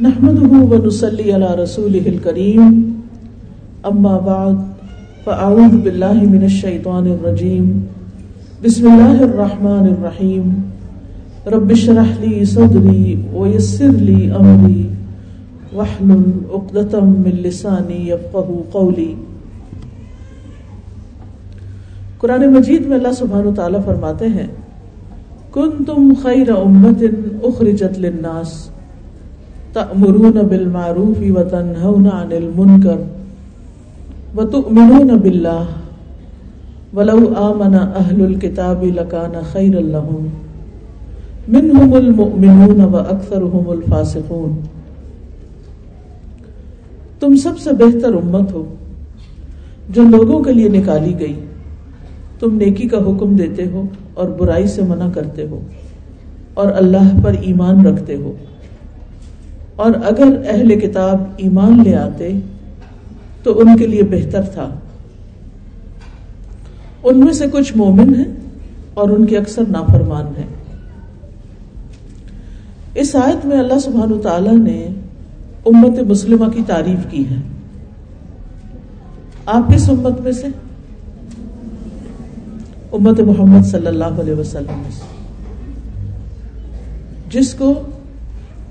نحمده ونصلي على رسوله الكريم. أما بعد، فأعوذ بالله من الشيطان الرجيم. بسم الله الرحمن الرحيم. رب اشرح لي صدري ويسر لي أمري. واحلل عقدة من لساني يفقه قولي. قرآن مجید میں اللہ سبحانہ وتعالی فرماتے ہیں، کنتم خیر امت اخرجت للناس. تأمرون بالمعروف وتنهون عن المنكر وتؤمنون بالله ولو آمن أهل الكتاب لكان خيرا لهم منهم المؤمنون وأكثرهم الفاسقون تم سب سے بہتر امت ہو جو لوگوں کے لیے نکالی گئی تم نیکی کا حکم دیتے ہو اور برائی سے منع کرتے ہو اور اللہ پر ایمان رکھتے ہو اور اگر اہل کتاب ایمان لے آتے تو ان کے لیے بہتر تھا۔ ان میں سے کچھ مومن ہیں اور ان کے اکثر نافرمان ہیں۔ اس آیت میں اللہ سبحان تعالی نے امت مسلمہ کی تعریف کی ہے۔ آپ کس امت میں سے؟ امت محمد صلی اللہ علیہ وسلم میں سے۔ جس کو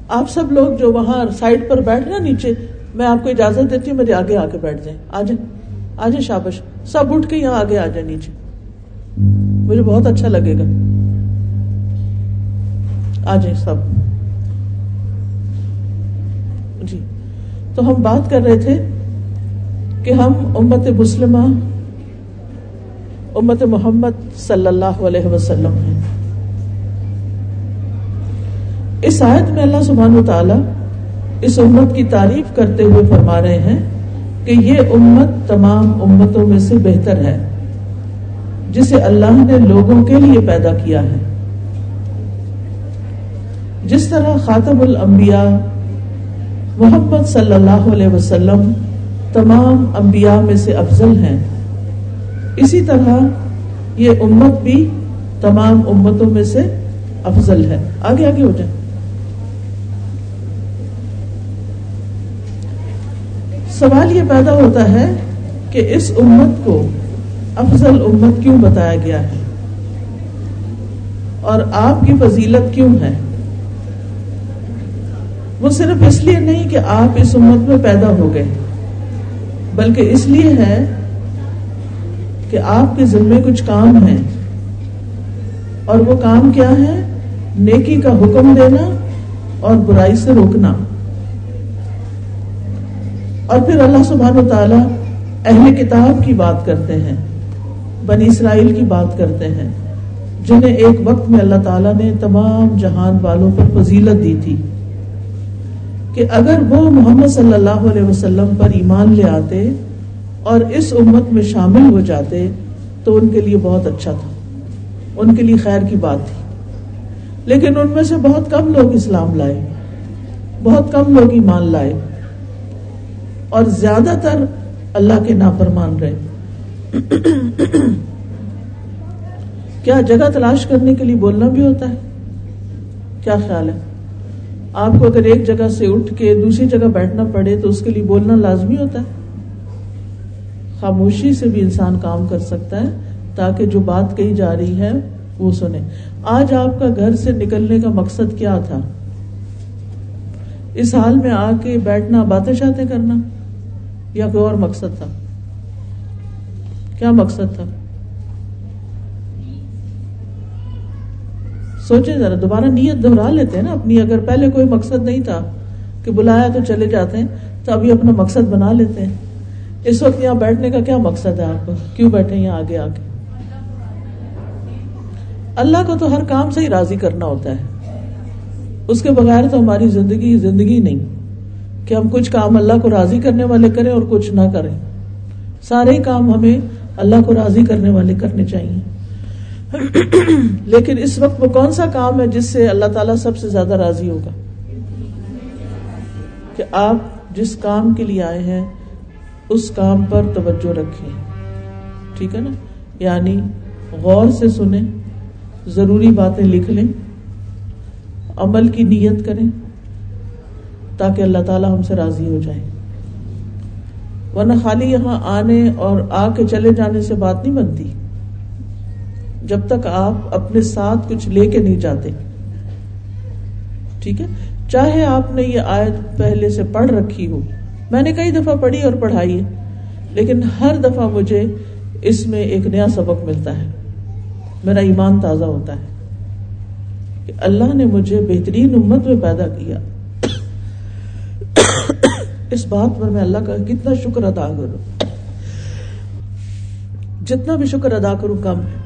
آپ سب لوگ جو وہاں سائڈ پر بیٹھ رہے نیچے، میں آپ کو اجازت دیتی ہوں، میرے آگے آ کے بیٹھ جائیں۔ آ جائیں آ جائیں شابش سب اٹھ کے یہاں آگے آ جائیں، نیچے۔ مجھے بہت اچھا لگے گا۔ آ جائیں سب۔ جی۔ تو ہم بات کر رہے تھے کہ ہم امت مسلمہ، امت محمد صلی اللہ علیہ وسلم ہیں۔ اس آیت میں اللہ سبحانہ تعالی اس امت کی تعریف کرتے ہوئے فرما رہے ہیں کہ یہ امت تمام امتوں میں سے بہتر ہے، جسے اللہ نے لوگوں کے لیے پیدا کیا ہے۔ جس طرح خاتم الانبیاء محمد صلی اللہ علیہ وسلم تمام انبیاء میں سے افضل ہیں، اسی طرح یہ امت بھی تمام امتوں میں سے افضل ہے۔ آگے آگے ہو جائے سوال یہ پیدا ہوتا ہے کہ اس امت کو افضل امت کیوں بتایا گیا ہے؟ اور آپ کی فضیلت کیوں ہے؟ وہ صرف اس لیے نہیں کہ آپ اس امت میں پیدا ہو گئے، بلکہ اس لیے ہے کہ آپ کے ذمے کچھ کام ہیں۔ اور وہ کام کیا ہے نیکی کا حکم دینا اور برائی سے روکنا۔ اور پھر اللہ سبحانہ و تعالیٰ اہل کتاب کی بات کرتے ہیں، بنی اسرائیل کی بات کرتے ہیں، جنہیں ایک وقت میں اللہ تعالیٰ نے تمام جہان والوں پر فضیلت دی تھی کہ اگر وہ محمد صلی اللہ علیہ وسلم پر ایمان لے آتے اور اس امت میں شامل ہو جاتے تو ان کے لیے بہت اچھا تھا، ان کے لیے خیر کی بات تھی۔ لیکن ان میں سے بہت کم لوگ اسلام لائے، بہت کم لوگ ایمان لائے۔ اور زیادہ تر اللہ کے نافرمان رہے۔ کیا جگہ تلاش کرنے کے لیے بولنا بھی ہوتا ہے؟ کیا خیال ہے؟ آپ کو اگر ایک جگہ سے اٹھ کے دوسری جگہ بیٹھنا پڑے تو اس کے لیے بولنا لازمی ہوتا ہے؟ خاموشی سے بھی انسان کام کر سکتا ہے تاکہ جو بات کہی جا رہی ہے وہ سنے۔ آج آپ کا گھر سے نکلنے کا مقصد کیا تھا؟ اس حال میں آ کے بیٹھنا، باتیں شاتیں کرنا۔ یا کوئی اور مقصد تھا؟ کیا مقصد تھا؟ سوچے ذرا، دوبارہ نیت دہرا لیتے ہیں نا اپنی۔ اگر پہلے کوئی مقصد نہیں تھا کہ بلایا تو چلے جاتے ہیں، تو ابھی اپنا مقصد بنا لیتے ہیں۔ اس وقت یہاں بیٹھنے کا کیا مقصد ہے آپ؟ کو کیوں بیٹھے یہاں آگے آگے؟ اللہ کو تو ہر کام سے ہی راضی کرنا ہوتا ہے۔ اس کے بغیر تو ہماری زندگی زندگی نہیں۔ کہ ہم کچھ کام اللہ کو راضی کرنے والے کریں اور کچھ نہ کریں۔ سارے کام ہمیں اللہ کو راضی کرنے والے کرنے چاہیے۔ لیکن اس وقت وہ کون سا کام ہے جس سے اللہ تعالیٰ سب سے زیادہ راضی ہوگا؟ کہ آپ جس کام کے لیے آئے ہیں، اس کام پر توجہ رکھیں۔ ٹھیک ہے نا؟ یعنی غور سے سنیں، ضروری باتیں لکھ لیں، عمل کی نیت کریں۔ تاکہ اللہ تعالیٰ ہم سے راضی ہو جائے۔ ورنہ خالی یہاں آنے اور آ کے چلے جانے سے بات نہیں بنتی۔ جب تک آپ اپنے ساتھ کچھ لے کے نہیں جاتے۔ ٹھیک ہے؟ چاہے آپ نے یہ آیت پہلے سے پڑھ رکھی ہو۔ میں نے کئی دفعہ پڑھی اور پڑھائی ہے، لیکن ہر دفعہ مجھے اس میں ایک نیا سبق ملتا ہے۔ میرا ایمان تازہ ہوتا ہے کہ اللہ نے مجھے بہترین امت میں پیدا کیا۔ اس بات پر میں اللہ کا کتنا شکر ادا کروں۔ جتنا بھی شکر ادا کروں، کم ہے۔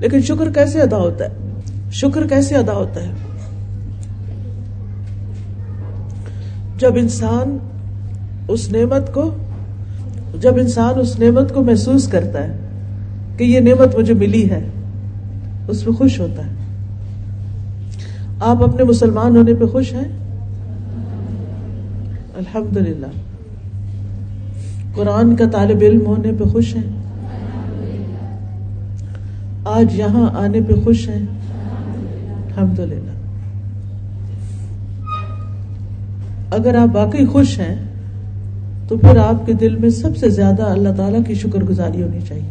لیکن شکر کیسے ادا ہوتا ہے؟ شکر کیسے ادا ہوتا ہے؟ جب انسان اس نعمت کو، جب انسان اس نعمت کو محسوس کرتا ہے کہ یہ نعمت مجھے ملی ہے، اس پہ خوش ہوتا ہے۔ آپ اپنے مسلمان ہونے پہ خوش ہیں؟ الحمد للہ قرآن کا طالب علم ہونے پہ خوش ہیں۔ آج یہاں آنے پہ خوش ہیں۔ الحمد للہ اگر آپ واقعی خوش ہیں، تو پھر آپ کے دل میں سب سے زیادہ اللہ تعالیٰ کی شکر گزاری ہونی چاہیے۔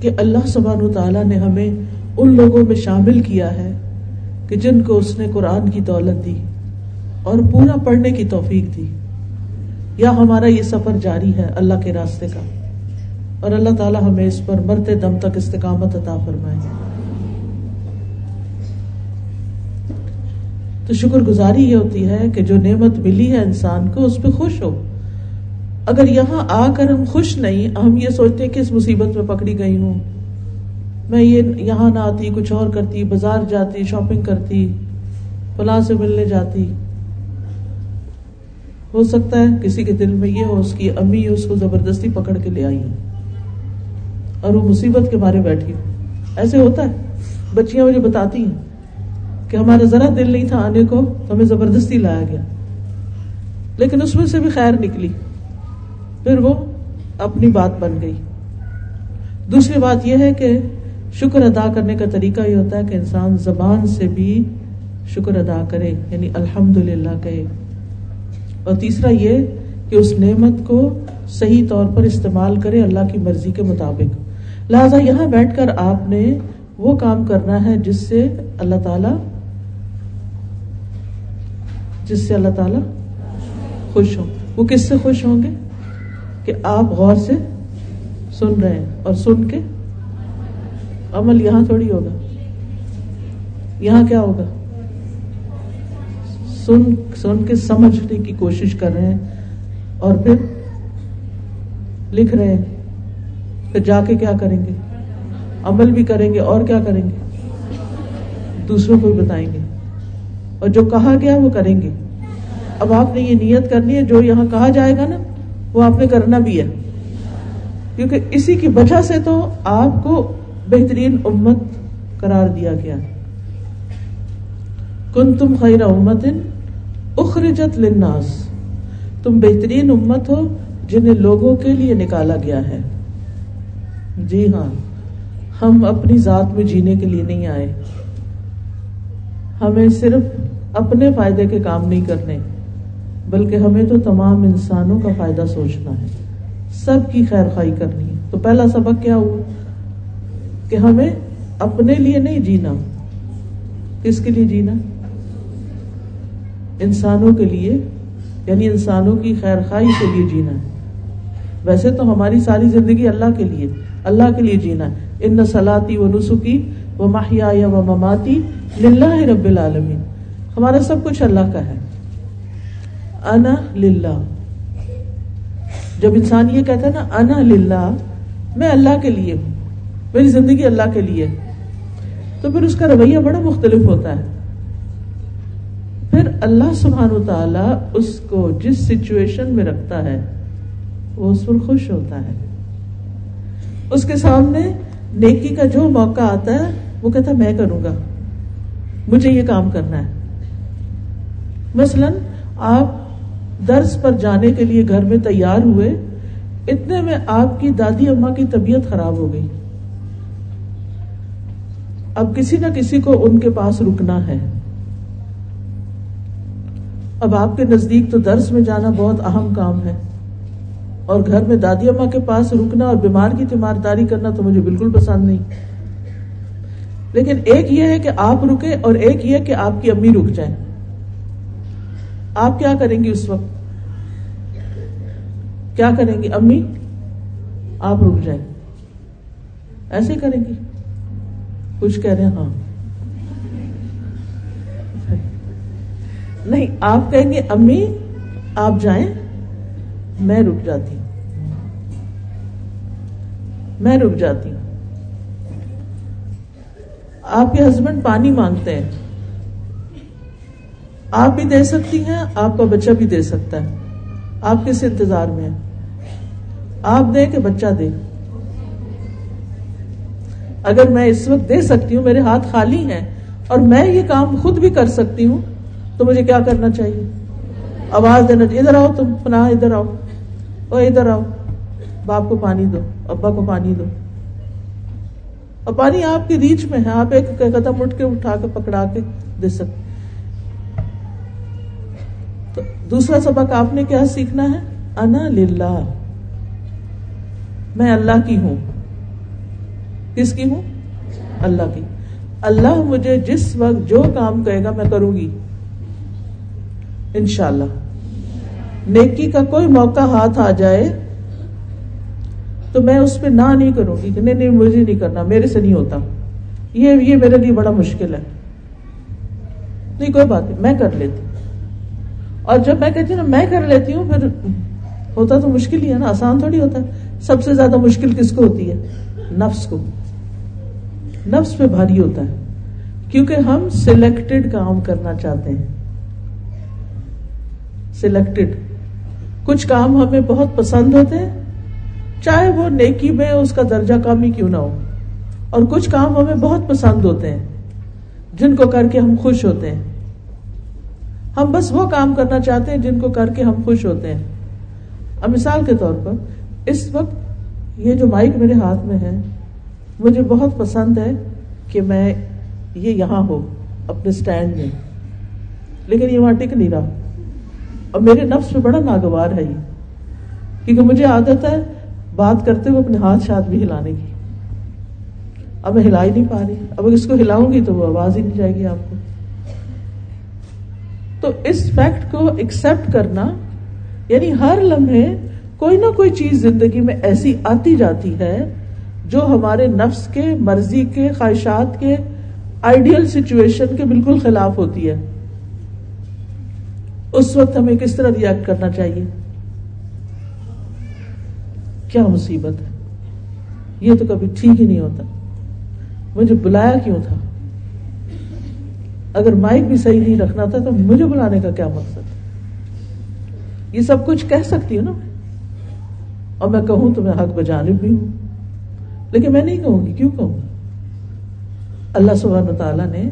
کہ اللہ سبحانہ تعالیٰ نے ہمیں ان لوگوں میں شامل کیا ہے کہ جن کو اس نے قرآن کی دولت دی۔ اور پورا پڑھنے کی توفیق دی۔ یا ہمارا یہ سفر جاری ہے اللہ کے راستے کا۔ اور اللہ تعالیٰ ہمیں اس پر مرتے دم تک استقامت عطا فرمائے۔ تو شکر گزاری یہ ہوتی ہے کہ جو نعمت ملی ہے انسان کو، اس پہ خوش ہو۔ اگر یہاں آ کر ہم خوش نہیں، ہم یہ سوچتے کہ اس مصیبت میں پکڑی گئی ہوں۔ میں یہ یہاں نہ آتی، کچھ اور کرتی، بازار جاتی شاپنگ کرتی فلاں سے ملنے جاتی۔ ہو سکتا ہے کسی کے دل میں یہ ہو، اس کی امی اس کو زبردستی پکڑ کے لے آئی ہوں اور وہ مصیبت کے بارے بیٹھی ہوں ایسے ہوتا ہے۔ بچیاں مجھے بتاتی ہیں کہ ہمارا ذرا دل نہیں تھا آنے کو، تو ہمیں زبردستی لایا گیا۔ لیکن اس میں سے بھی خیر نکلی۔ پھر وہ اپنی بات بن گئی۔ دوسری بات یہ ہے کہ شکر ادا کرنے کا طریقہ یہ ہوتا ہے کہ انسان زبان سے بھی شکر ادا کرے یعنی الحمد للہ کہے۔ اور تیسرا یہ کہ اس نعمت کو صحیح طور پر استعمال کرے اللہ کی مرضی کے مطابق۔ لہذا یہاں بیٹھ کر آپ نے وہ کام کرنا ہے جس سے اللہ تعالی جس سے اللہ تعالی خوش ہو وہ کس سے خوش ہوں گے؟ کہ آپ غور سے سن رہے ہیں اور سن کے عمل یہاں تھوڑی ہوگا۔ یہاں کیا ہوگا؟ سن سن کے سمجھنے کی کوشش کر رہے ہیں اور پھر لکھ رہے ہیں پھر جا کے کیا کریں گے؟ عمل بھی کریں گے اور کیا کریں گے؟ دوسروں کو بھی بتائیں گے۔ اور جو کہا گیا وہ کریں گے۔ اب آپ نے یہ نیت کرنی ہے، جو یہاں کہا جائے گا نا، وہ آپ نے کرنا بھی ہے۔ کیونکہ اسی کی وجہ سے تو آپ کو بہترین امت قرار دیا گیا۔ کن تم خیر امت اخرجت للناس۔ تم بہترین امت ہو جنہیں لوگوں کے لیے نکالا گیا ہے۔ جی ہاں ہم اپنی ذات میں جینے کے لیے نہیں آئے۔ ہمیں صرف اپنے فائدے کے کام نہیں کرنے، بلکہ ہمیں تو تمام انسانوں کا فائدہ سوچنا ہے۔ سب کی خیر خائی کرنی ہے۔ تو پہلا سبق کیا ہوا؟ کہ ہمیں اپنے لیے نہیں جینا۔ کس کے لیے جینا؟ انسانوں کے لیے یعنی انسانوں کی خیر خائی کے لیے جینا ہے۔ ویسے تو ہماری ساری زندگی اللہ کے لیے، اللہ کے لیے جینا ہے۔ ان سلاتی و نسخی و ماہیا و مماتی للہ رب العالمین۔ ہمارا سب کچھ اللہ کا ہے۔ انا للہ۔ جب انسان یہ کہتا ہے نا، انا للہ، میں اللہ کے لیے ہوں، میری زندگی اللہ کے لیے تو پھر اس کا رویہ بڑا مختلف ہوتا ہے۔ پھر اللہ سبحان تعالی اس کو جس سچویشن میں رکھتا ہے، وہ اس پر خوش ہوتا ہے۔ اس کے سامنے نیکی کا جو موقع آتا ہے، وہ کہتا میں کروں گا۔ مجھے یہ کام کرنا ہے۔ مثلا آپ درس پر جانے کے لیے گھر میں تیار ہوئے، اتنے میں آپ کی دادی اما کی طبیعت خراب ہو گئی۔ اب کسی نہ کسی کو ان کے پاس رکنا ہے۔ اب آپ کے نزدیک تو درس میں جانا بہت اہم کام ہے۔ اور گھر میں دادی اماں کے پاس رکنا اور بیمار کی تیمارداری کرنا تو مجھے بالکل پسند نہیں۔ لیکن ایک یہ ہے کہ آپ رکے اور ایک یہ کہ آپ کی امی رک جائیں۔ آپ کیا کریں گی اس وقت؟ کیا کریں گی؟ امی، آپ رک جائیں۔ ایسے کریں گی؟ کچھ کہہ رہے ہیں ہاں۔ نہیں، آپ کہیں گے، امی، آپ جائیں، میں رک جاتی۔ ہوں میں رک جاتی۔ ہوں آپ کے ہسبینڈ پانی مانگتے ہیں۔ آپ بھی دے سکتی ہیں، آپ کا بچہ بھی دے سکتا ہے۔ آپ کس انتظار میں آپ دیں کہ بچہ دے؟ اگر میں اس وقت دے سکتی ہوں، میرے ہاتھ خالی ہیں اور میں یہ کام خود بھی کر سکتی ہوں تو مجھے کیا کرنا چاہیے؟ آواز دینا چاہیے۔ ادھر آؤ تم پناہ ادھر آؤ۔ اور ادھر آؤ۔ باپ کو پانی دو، ابا کو پانی دو۔ اور پانی آپ کی ریچ میں ہے، آپ ایک قدم اٹھ کے اٹھا کے پکڑا کے دے سکتے تو دوسرا سبق آپ نے کیا سیکھنا ہے؟ انا للہ۔ میں اللہ کی ہوں۔ کس کی ہوں؟ اللہ کی۔ اللہ مجھے جس وقت جو کام کہے گا میں کروں گی۔ انشاءاللہ۔ نیکی کا کوئی موقع ہاتھ آ جائے تو میں اس پہ نہ نہیں کروں گی کہ نہیں نہیں، مجھے نہیں کرنا، میرے سے نہیں ہوتا۔ یہ یہ میرے لیے بڑا مشکل ہے۔ نہیں، کوئی بات نہیں، میں کر لیتی۔ اور جب میں کہتی ہوں نا، میں کر لیتی ہوں، پھر ہوتا تو مشکل ہی ہے نا، آسان تھوڑی ہوتا ہے۔ سب سے زیادہ مشکل کس کو ہوتی ہے؟ نفس کو۔ نفس پہ بھاری ہوتا ہے۔ کیونکہ ہم سلیکٹڈ کام کرنا چاہتے ہیں۔ سلیکٹڈ کچھ کام ہمیں بہت پسند ہوتے ہیں، چاہے وہ نیکی میں اس کا درجہ کم ہی کیوں نہ ہو، اور کچھ کام ہمیں بہت پسند ہوتے ہیں، جن کو کر کے ہم خوش ہوتے ہیں۔ ہم بس وہ کام کرنا چاہتے ہیں جن کو کر کے ہم خوش ہوتے ہیں۔ اب مثال کے طور پر، اس وقت یہ جو مائک میرے ہاتھ میں ہے، مجھے بہت پسند ہے کہ میں یہ یہاں ہو، اپنے اسٹینڈ میں۔ لیکن یہ وہاں ٹک نہیں رہا۔ اور میرے نفس میں بڑا ناگوار ہے یہ، کیونکہ مجھے عادت ہے بات کرتے ہوئے اپنے ہاتھ شاتھ بھی ہلانے کی۔ اب میں ہلا ہی نہیں پا رہی۔ اب اس کو ہلاؤں گی تو وہ آواز ہی نہیں جائے گی آپ کو۔ تو اس فیکٹ کو ایکسپٹ کرنا یعنی ہر لمحے کوئی نہ کوئی چیز زندگی میں ایسی آتی جاتی ہے جو ہمارے نفس کے، مرضی کے، خواہشات کے آئیڈیل سچویشن کے بالکل خلاف ہوتی ہے۔ اس وقت ہمیں کس طرح ریئیکٹ کرنا چاہیے؟ کیا مصیبت ہے؟ یہ تو کبھی ٹھیک ہی نہیں ہوتا۔ مجھے بلایا کیوں تھا؟ اگر مائک بھی صحیح نہیں رکھنا تھا تو مجھے بلانے کا کیا مقصد؟ یہ سب کچھ کہہ سکتی ہوں نا اور میں کہوں تو میں حق بجانب بھی ہوں۔ لیکن میں نہیں کہوں گی، کیوں کہوں اللہ سبحانہ تعالیٰ نے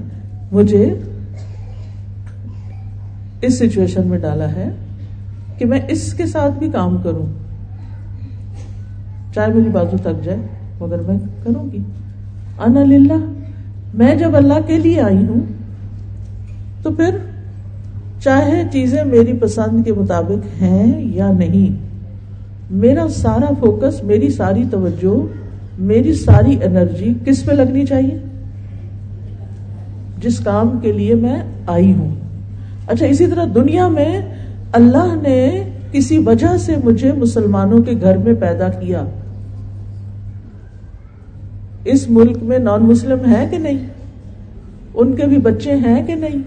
مجھے اس سچویشن میں ڈالا ہے کہ میں اس کے ساتھ بھی کام کروں۔ چاہے میری بازو تک جائے، مگر میں کروں گی۔ انا للہ، میں جب اللہ کے لیے آئی ہوں، تو پھر چاہے چیزیں میری پسند کے مطابق ہیں یا نہیں، میرا سارا فوکس میری ساری توجہ، میری ساری انرجی کس پہ لگنی چاہیے؟ جس کام کے لیے میں آئی ہوں۔ اچھا اسی طرح دنیا میں اللہ نے کسی وجہ سے مجھے مسلمانوں کے گھر میں پیدا کیا۔ اس ملک میں نان مسلم ہے کہ نہیں؟ ان کے بھی بچے ہیں کہ نہیں؟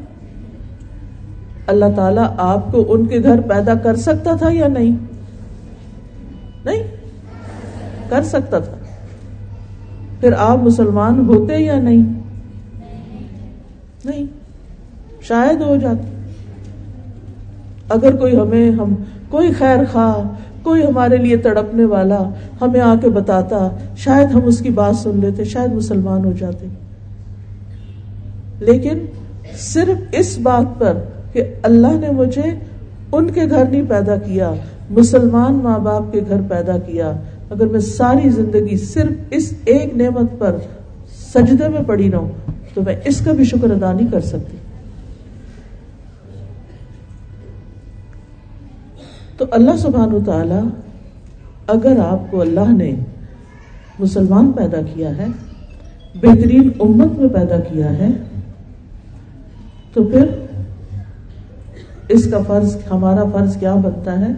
اللہ تعالیٰ آپ کو ان کے گھر پیدا کر سکتا تھا یا نہیں؟ نہیں، کر سکتا تھا۔ پھر آپ مسلمان ہوتے یا نہیں؟ نہیں، شاید ہو جاتے۔ اگر کوئی ہمیں ہم کوئی خیر خواہ، کوئی ہمارے لیے تڑپنے والا ہمیں آ کے بتاتا، شاید ہم اس کی بات سن لیتے، شاید مسلمان ہو جاتے۔ لیکن صرف اس بات پر کہ اللہ نے مجھے ان کے گھر نہیں پیدا کیا، مسلمان ماں باپ کے گھر پیدا کیا۔ اگر میں ساری زندگی صرف اس ایک نعمت پر سجدے میں پڑی رہوں، تو میں اس کا بھی شکر ادا نہیں کر سکتی۔ تو اللہ سبحان تعالی اگر آپ کو اللہ نے مسلمان پیدا کیا ہے، بہترین امت میں پیدا کیا ہے، تو پھر اس کا فرض، ہمارا فرض کیا بنتا ہے؟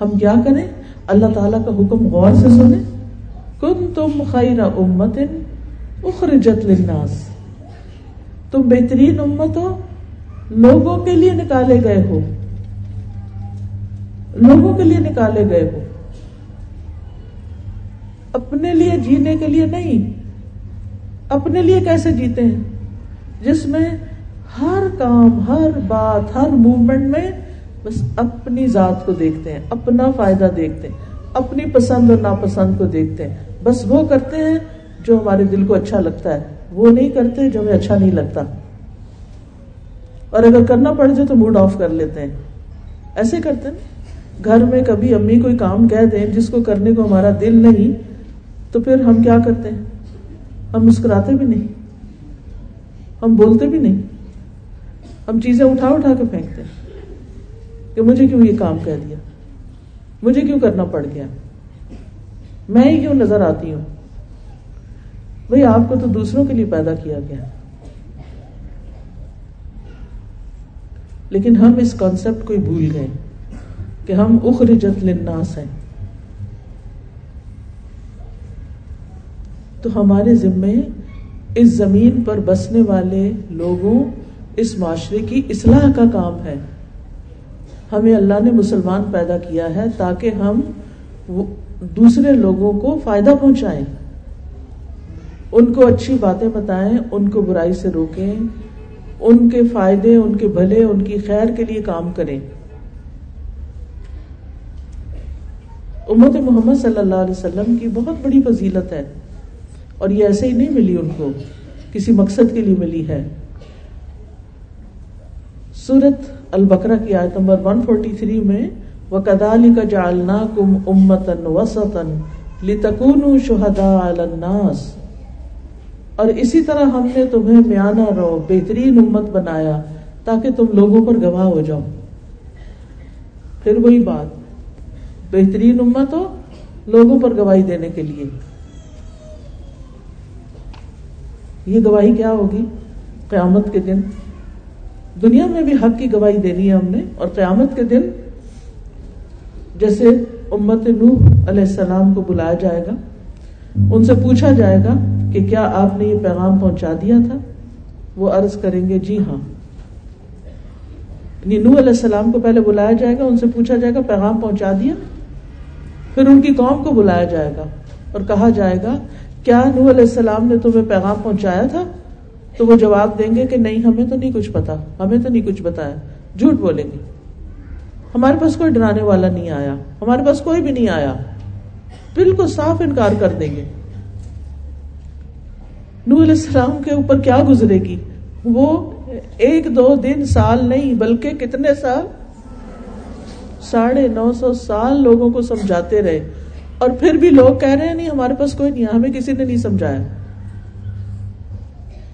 ہم کیا کریں؟ اللہ تعالیٰ کا حکم غور سے سنیں۔ کن تم خیر امت اخرجت للناس۔ تم بہترین امت ہو، لوگوں کے لیے نکالے گئے ہو۔ لوگوں کے لیے نکالے گئے ہو اپنے لیے جینے کے لیے نہیں، اپنے لیے کیسے جیتے ہیں؟ جس میں ہر کام، ہر بات، ہر موومنٹ میں بس اپنی ذات کو دیکھتے ہیں، اپنا فائدہ دیکھتے ہیں، اپنی پسند اور ناپسند کو دیکھتے ہیں۔ بس وہ کرتے ہیں جو ہمارے دل کو اچھا لگتا ہے، وہ نہیں کرتے جو ہمیں اچھا نہیں لگتا۔ اور اگر کرنا پڑ جائے تو موڈ آف کر لیتے ہیں۔ ایسے کرتے ہیں۔ گھر میں کبھی امی کوئی کام کہہ دیں جس کو کرنے کو ہمارا دل نہیں، تو پھر ہم کیا کرتے ہیں؟ ہم مسکراتے بھی نہیں، ہم بولتے بھی نہیں، ہم چیزیں اٹھا اٹھا کے پھینکتے ہیں کہ مجھے کیوں یہ کام کہہ دیا؟ مجھے کیوں کرنا پڑ گیا؟ میں ہی کیوں نظر آتی ہوں؟ بھائی، آپ کو تو دوسروں کے لیے پیدا کیا گیا۔ لیکن ہم اس کانسیپٹ کو ہی بھول گئے۔ کہ ہم اخرجت للناس ہیں۔ تو ہمارے ذمے اس زمین پر بسنے والے لوگوں اس معاشرے کی اصلاح کا کام ہے۔ ہمیں اللہ نے مسلمان پیدا کیا ہے تاکہ ہم دوسرے لوگوں کو فائدہ پہنچائیں۔ ان کو اچھی باتیں بتائیں، ان کو برائی سے روکیں، ان کے فائدے، ان کے بھلے، ان کی خیر کے لیے کام کریں۔ امت محمد صلی اللہ علیہ وسلم کی بہت بڑی فضیلت ہے اور یہ ایسے ہی نہیں ملی ان کو، کسی مقصد کے لیے ملی ہے۔ سورت البکرا کی آیت نمبر 143 میں وہ کدالی کا جالنا کم امتن وسطن لتکون شہدا الناس۔ اور اسی طرح ہم نے تمہیں میانہ رو بہترین امت بنایا تاکہ تم لوگوں پر گواہ ہو جاؤ۔ پھر وہی بات۔ بہترین امت ہو لوگوں پر گواہی دینے کے لیے۔ یہ گواہی کیا ہوگی؟ قیامت کے دن۔ دنیا میں بھی حق کی گواہی دینی ہے ہم نے، اور قیامت کے دن جیسے امت نوح علیہ السلام کو بلایا جائے گا، ان سے پوچھا جائے گا کہ کیا آپ نے یہ پیغام پہنچا دیا تھا؟ وہ عرض کریں گے جی ہاں۔ یعنی نوح علیہ السلام کو پہلے بلایا جائے گا، ان سے پوچھا جائے گا، پیغام پہنچا دیا؟ پھر ان کی قوم کو بلایا جائے گا اور کہا جائے گا، کیا نوح علیہ السلام نے تمہیں پیغام پہنچایا تھا؟ تو وہ جواب دیں گے کہ نہیں، ہمیں تو نہیں کچھ پتا، ہمیں تو نہیں کچھ بتایا۔ جھوٹ بولیں گے۔ ہمارے پاس کوئی ڈرانے والا نہیں آیا، ہمارے پاس کوئی بھی نہیں آیا۔ بالکل صاف انکار کر دیں گے۔ نو علیہ السلام کے اوپر کیا گزرے گی؟ وہ ایک دو دن، سال نہیں، بلکہ کتنے سال؟ ساڑھے نو سو سال لوگوں کو سمجھاتے رہے۔ اور پھر بھی لوگ کہہ رہے ہیں، نہیں، ہمارے پاس کوئی نہیں، ہمیں کسی نے نہیں سمجھایا۔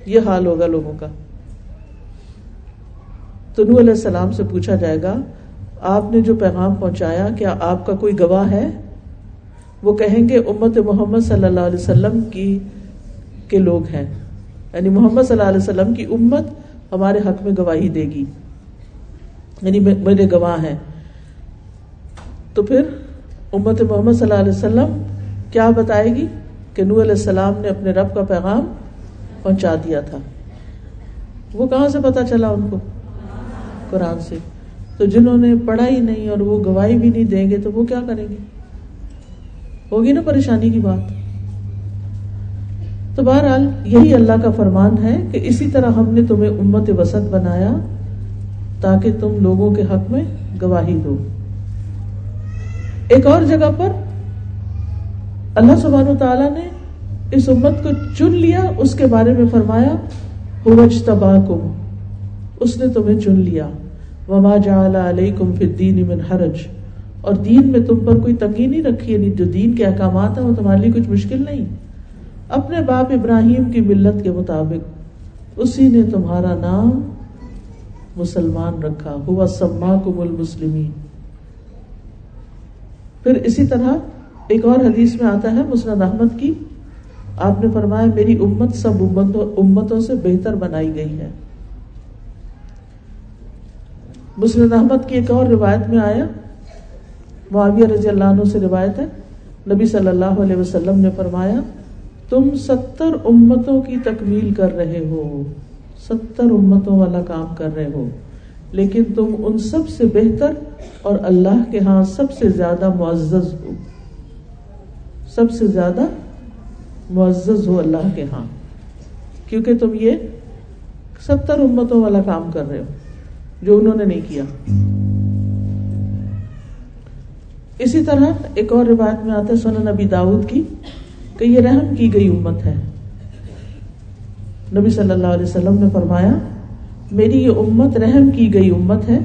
یہ حال ہوگا لوگوں کا۔ تو نو علیہ السلام سے پوچھا جائے گا، آپ نے جو پیغام پہنچایا، کیا آپ کا کوئی گواہ ہے؟ وہ کہیں گے، امت محمد صلی اللہ علیہ وسلم کی کے لوگ ہیں۔ یعنی محمد صلی اللہ علیہ وسلم کی امت ہمارے حق میں گواہی دے گی۔ یعنی میرے گواہ ہیں۔ تو پھر امت محمد صلی اللہ علیہ وسلم کیا بتائے گی کہ نو علیہ السلام نے اپنے رب کا پیغام پہنچا دیا تھا؟ وہ کہاں سے پتا چلا ان کو؟ قرآن سے۔ تو جنہوں نے پڑھا ہی نہیں اور وہ گواہی بھی نہیں دیں گے تو وہ کیا کریں گے؟ ہوگی نا پریشانی کی بات؟ تو بہرحال یہی اللہ کا فرمان ہے کہ اسی طرح ہم نے تمہیں امت وسط بنایا تاکہ تم لوگوں کے حق میں گواہی دو۔ ایک اور جگہ پر اللہ سبحانہ تعالیٰ نے اس امت کو چن لیا، اس کے بارے میں فرمایا اس نے تمہیں چن لیا۔ وما جعل علیکم فی الدین من حرج۔ اور دین میں تم پر کوئی تنگی نہیں رکھی یعنی جو دین کے احکامات ہیں، وہ تمہارے لیے کچھ مشکل نہیں۔ اپنے باپ ابراہیم کی ملت کے مطابق، اسی نے تمہارا نام مسلمان رکھا۔ ہوا سما کم المسلمین۔ پھر اسی طرح ایک اور حدیث میں آتا ہے مسرد احمد کی، آپ نے فرمایا، میری امت سب امتوں سے بہتر بنائی گئی ہے۔ مسرد احمد کی ایک اور روایت میں آیا، معاویہ رضی اللہ عنہ سے روایت ہے۔ نبی صلی اللہ علیہ وسلم نے فرمایا، تم ستر امتوں کی تکمیل کر رہے ہو، ستر امتوں والا کام کر رہے ہو۔ لیکن تم ان سب سے بہتر اور اللہ کے ہاں سب سے زیادہ معزز ہو۔ سب سے زیادہ معزز ہو اللہ کے ہاں۔ کیونکہ تم یہ ستر امتوں والا کام کر رہے ہو، جو انہوں نے نہیں کیا۔ اسی طرح ایک اور روایت میں آتا ہے سونا نبی داؤد کی، کہ یہ رحم کی گئی امت ہے۔ نبی صلی اللہ علیہ وسلم نے فرمایا میری یہ امت رحم کی گئی امت ہے،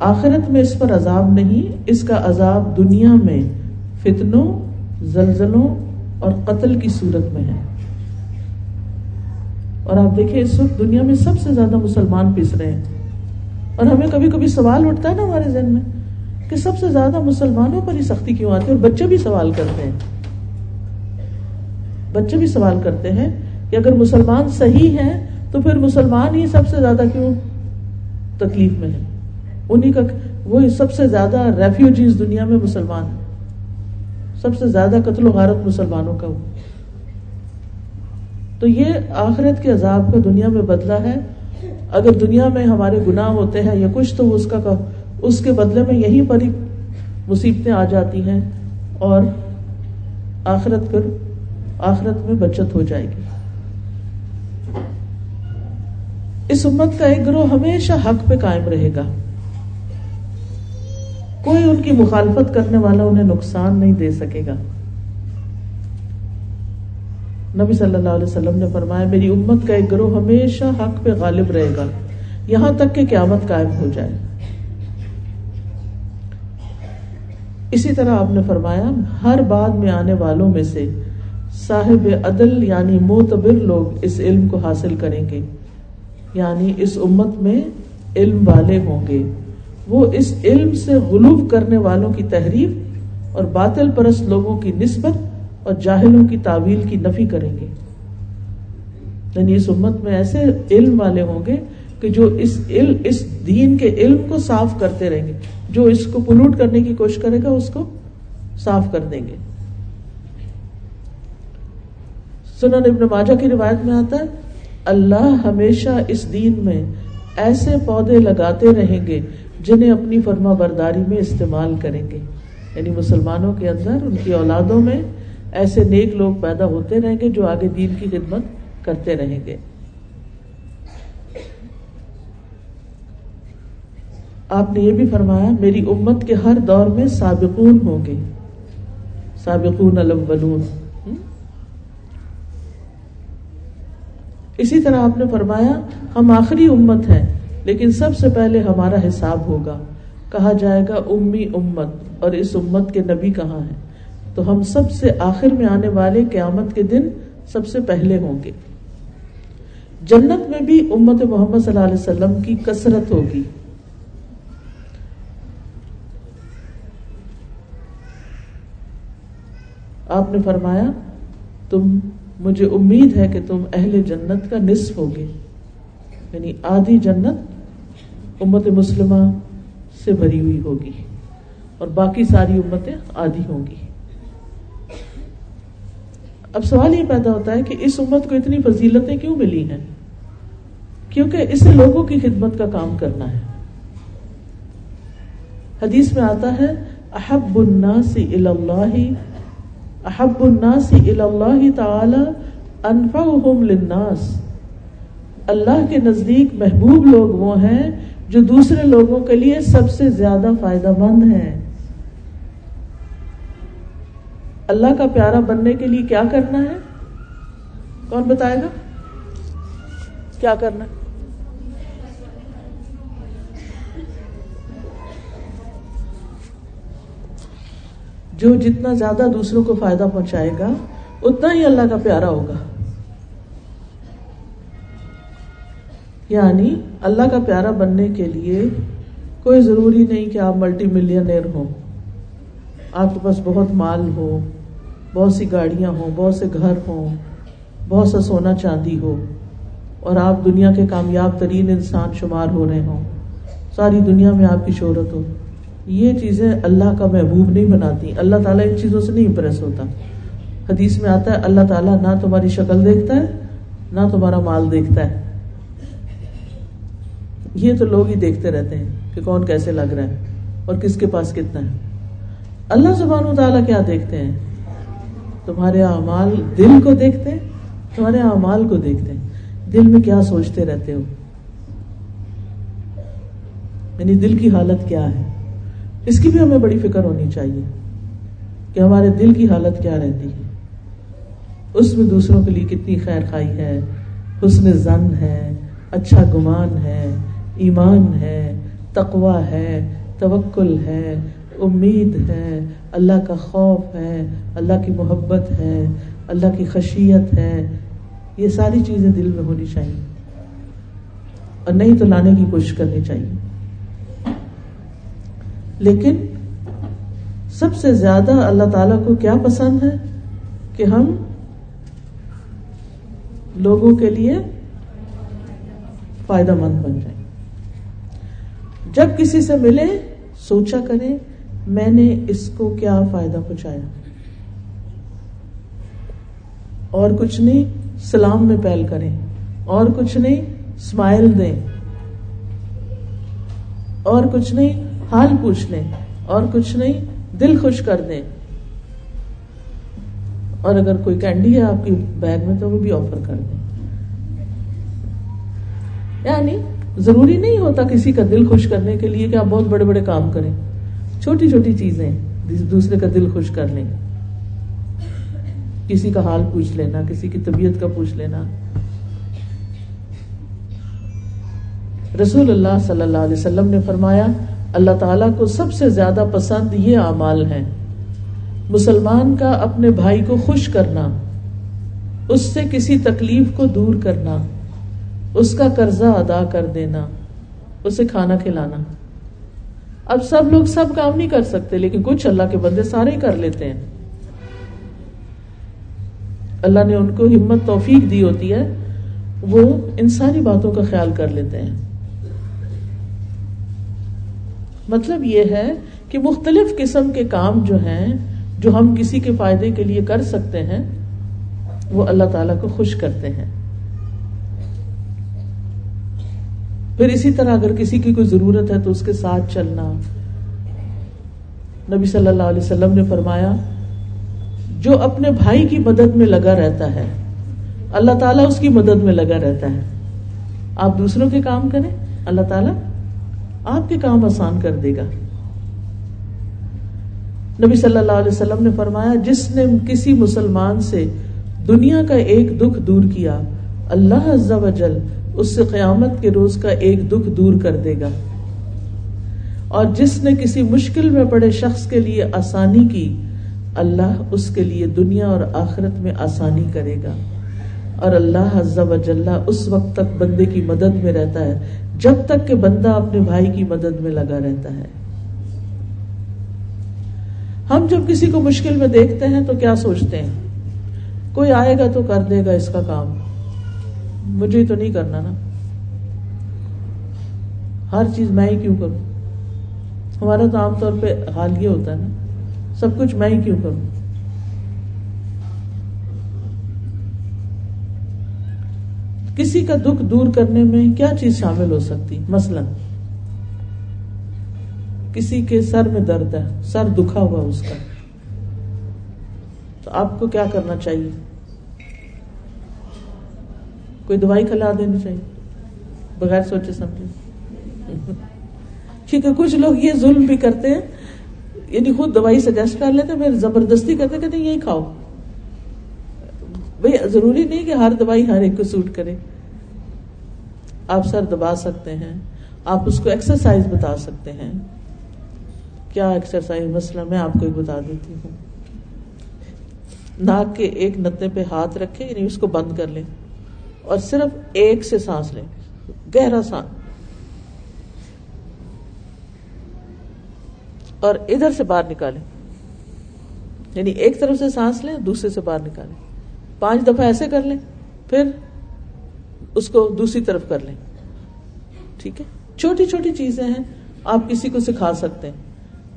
آخرت میں اس پر عذاب نہیں، اس کا عذاب دنیا میں فتنوں، زلزلوں اور قتل کی صورت میں ہے۔ اور آپ دیکھیں، اس وقت دنیا میں سب سے زیادہ مسلمان پس رہے ہیں۔ اور ہمیں کبھی کبھی سوال اٹھتا ہے نا ہمارے ذہن میں کہ سب سے زیادہ مسلمانوں پر ہی سختی کیوں آتی ہے اور بچے بھی سوال کرتے ہیں۔ بچے بھی سوال کرتے ہیں کہ اگر مسلمان صحیح ہیں تو پھر مسلمان ہی سب سے زیادہ کیوں تکلیف میں ہے انہیں کا وہ سب سے زیادہ ریفیوجیز دنیا میں مسلمان سب سے زیادہ قتل و غارت مسلمانوں کا ہو۔ تو یہ آخرت کے عذاب کا دنیا میں بدلا ہے۔ اگر دنیا میں ہمارے گناہ ہوتے ہیں یا کچھ تو اس کا اس کے بدلے میں یہیں پر ہی مصیبتیں آ جاتی ہیں اور آخرت پر آخرت میں بچت ہو جائے گی۔ اس امت کا ایک گروہ ہمیشہ حق پہ قائم رہے گا۔ کوئی ان کی مخالفت کرنے والا انہیں نقصان نہیں دے سکے گا۔ نبی صلی اللہ علیہ وسلم نے فرمایا، میری امت کا ایک گروہ ہمیشہ حق پہ غالب رہے گا۔ یہاں تک کہ قیامت قائم ہو جائے۔ اسی طرح آپ نے فرمایا، ہر بعد میں آنے والوں میں سے صاحب عدل یعنی معتبر لوگ اس علم کو حاصل کریں گے۔ یعنی اس امت میں علم والے ہوں گے۔ وہ اس علم سے غلوب کرنے والوں کی تحریف اور باطل پرست لوگوں کی نسبت اور جاہلوں کی تعویل کی نفی کریں گے۔ یعنی اس امت میں ایسے علم والے ہوں گے کہ جو اس علم اس دین کے علم کو صاف کرتے رہیں گے۔ جو اس کو پلوٹ کرنے کی کوشش کرے گا، اس کو صاف کر دیں گے۔ سنن ابن ماجہ کی روایت میں آتا ہے اللہ ہمیشہ اس دین میں ایسے پودے لگاتے رہیں گے جنہیں اپنی فرما برداری میں استعمال کریں گے۔ یعنی مسلمانوں کے اندر، ان کی اولادوں میں ایسے نیک لوگ پیدا ہوتے رہیں گے جو آگے دین کی خدمت کرتے رہیں گے۔ آپ نے یہ بھی فرمایا، میری امت کے ہر دور میں سابقون ہوں گے۔ سابقون الاولون۔ اسی طرح آپ نے فرمایا، ہم آخری امت ہیں، لیکن سب سے پہلے ہمارا حساب ہوگا۔ کہا جائے گا، امی امت، اور اس امت کے نبی کہاں ہیں؟ تو ہم سب سے آخر میں آنے والے قیامت کے دن سب سے پہلے ہوں گے۔ جنت میں بھی امت محمد صلی اللہ علیہ وسلم کی کثرت ہوگی۔ آپ نے فرمایا، تم مجھے امید ہے کہ تم اہل جنت کا نصف ہوگے۔ یعنی آدھی جنت امت مسلمہ سے بھری ہوئی ہوگی اور باقی ساری امتیں آدھی ہوں گی۔ اب سوال یہ پیدا ہوتا ہے کہ اس امت کو اتنی فضیلتیں کیوں ملی ہیں؟ کیونکہ اسے لوگوں کی خدمت کا کام کرنا ہے۔ حدیث میں آتا ہے، احب الناس اللہ احب الناس اللہ تعالی انفعهم للناس۔ اللہ کے نزدیک محبوب لوگ وہ ہیں جو دوسرے لوگوں کے لیے سب سے زیادہ فائدہ مند ہیں۔ اللہ کا پیارا بننے کے لیے کیا کرنا ہے؟ کون بتائے گا؟ کیا کرنا ہے؟ جو جتنا زیادہ دوسروں کو فائدہ پہنچائے گا، اتنا ہی اللہ کا پیارا ہوگا۔ یعنی اللہ کا پیارا بننے کے لیے کوئی ضروری نہیں کہ آپ ملٹی ملینئر ہوں۔ آپ کے پاس بہت مال ہو، بہت سی گاڑیاں ہوں، بہت سے گھر ہوں، بہت سا سونا چاندی ہو، اور آپ دنیا کے کامیاب ترین انسان شمار ہو رہے ہوں۔ ساری دنیا میں آپ کی شہرت ہو۔ یہ چیزیں اللہ کا محبوب نہیں بناتی۔ اللہ تعالیٰ ان چیزوں سے نہیں امپریس ہوتا۔ حدیث میں آتا ہے، اللہ تعالیٰ نہ تمہاری شکل دیکھتا ہے، نہ تمہارا مال دیکھتا ہے۔ یہ تو لوگ ہی دیکھتے رہتے ہیں کہ کون کیسے لگ رہا ہے اور کس کے پاس کتنا ہے۔ اللہ زبان و تعالیٰ کیا دیکھتے ہیں؟ تمہارے اعمال دل کو دیکھتے ہیں، تمہارے اعمال کو دیکھتے ہیں۔ دل میں کیا سوچتے رہتے ہو؟ یعنی دل کی حالت کیا ہے؟ اس کی بھی ہمیں بڑی فکر ہونی چاہیے کہ ہمارے دل کی حالت کیا رہتی ہے۔ اس میں دوسروں کے لیے کتنی خیر خائی ہے، حسن زن ہے اچھا گمان ہے، ایمان ہے تقوا ہے، توکل ہے، امید ہے، اللہ کا خوف ہے، اللہ کی محبت ہے، اللہ کی خشیت ہے۔ یہ ساری چیزیں دل میں ہونی چاہیے۔ اور نہیں تو لانے کی کوشش کرنی چاہیے۔ لیکن سب سے زیادہ اللہ تعالی کو کیا پسند ہے؟ کہ ہم لوگوں کے لیے فائدہ مند بن جائیں۔ جب کسی سے ملے، سوچا کریں میں نے اس کو کیا فائدہ پہنچایا؟ اور کچھ نہیں، سلام میں پہل کریں۔ اور کچھ نہیں اسمائل دیں۔ اور کچھ نہیں حال پوچھ لیں اور کچھ نہیں، دل خوش کر دیں۔ اور اگر کوئی کینڈی ہے آپ کی بیگ میں تو وہ بھی آفر کر دیں۔ یعنی ضروری نہیں ہوتا کسی کا دل خوش کرنے کے لیے کہ آپ بہت بڑے بڑے کام کریں۔ چھوٹی چھوٹی چیزیں دوسرے کا دل خوش کر لیں۔ کسی کا حال پوچھ لینا، کسی کی طبیعت کا پوچھ لینا۔ رسول اللہ صلی اللہ علیہ وسلم نے فرمایا اللہ تعالیٰ کو سب سے زیادہ پسند یہ اعمال ہیں۔ مسلمان کا اپنے بھائی کو خوش کرنا، اس سے کسی تکلیف کو دور کرنا، اس کا قرضہ ادا کر دینا، اسے کھانا کھلانا۔ اب سب لوگ سب کام نہیں کر سکتے، لیکن کچھ اللہ کے بندے سارے ہی کر لیتے ہیں۔ اللہ نے ان کو ہمت، توفیق دی ہوتی ہے، وہ ان ساری باتوں کا خیال کر لیتے ہیں۔ مطلب یہ ہے کہ مختلف قسم کے کام جو ہیں، جو ہم کسی کے فائدے کے لیے کر سکتے ہیں، وہ اللہ تعالیٰ کو خوش کرتے ہیں۔ پھر اسی طرح اگر کسی کی کوئی ضرورت ہے تو اس کے ساتھ چلنا۔ نبی صلی اللہ علیہ وسلم نے فرمایا، جو اپنے بھائی کی مدد میں لگا رہتا ہے، اللہ تعالیٰ اس کی مدد میں لگا رہتا ہے۔ آپ دوسروں کے کام کریں، اللہ تعالیٰ آپ کے کام آسان کر دے گا۔ نبی صلی اللہ علیہ وسلم نے فرمایا، جس نے کسی مسلمان سے دنیا کا ایک دکھ دور کیا، اللہ عز و جل اس سے قیامت کے روز کا ایک دکھ دور کر دے گا۔ اور جس نے کسی مشکل میں پڑے شخص کے لیے آسانی کی، اللہ اس کے لیے دنیا اور آخرت میں آسانی کرے گا۔ اور اللہ عز و جل اس وقت تک بندے کی مدد میں رہتا ہے جب تک کہ بندہ اپنے بھائی کی مدد میں لگا رہتا ہے۔ ہم جب کسی کو مشکل میں دیکھتے ہیں تو کیا سوچتے ہیں؟ کوئی آئے گا تو کر دے گا اس کا کام۔ مجھے تو نہیں کرنا نا۔ ہر چیز میں ہی کیوں کروں؟ ہمارا تو عام طور پہ حال یہ ہوتا ہے نا۔ سب کچھ میں ہی کیوں کروں؟ کسی کا دکھ دور کرنے میں کیا چیز شامل ہو سکتی؟ مثلا، کسی کے سر میں درد ہے، سر دکھا ہوا اس کا۔ تو آپ کو کیا کرنا چاہیے؟ کوئی دوائی کھلا دینی چاہیے؟ بغیر سوچے سمجھے۔ کیونکہ کچھ لوگ یہ ظلم بھی کرتے ہیں یعنی خود دوائی سجیسٹ کر لیتے پھر زبردستی کرتے کہتے یہی کھاؤ۔ بھائی، ضروری نہیں کہ ہر دوائی ہر ایک کو سوٹ کرے۔ آپ سر دبا سکتے ہیں، آپ اس کو ایکسرسائز بتا سکتے ہیں۔ کیا ایکسرسائز مسئلہ میں آپ کو بتا دیتی ہوں۔ ناک کے ایک نتنے پہ ہاتھ رکھے یعنی اس کو بند کر لیں۔ اور صرف ایک سے سانس لیں۔ گہرا سانس اور ادھر سے باہر نکالیں۔ یعنی ایک طرف سے سانس لیں، دوسرے سے باہر نکالیں۔ پانچ دفعہ ایسے کر لیں، پھر اس کو دوسری طرف کر لیں۔ ٹھیک ہے؟ چھوٹی چھوٹی چیزیں ہیں، آپ کسی کو سکھا سکتے ہیں۔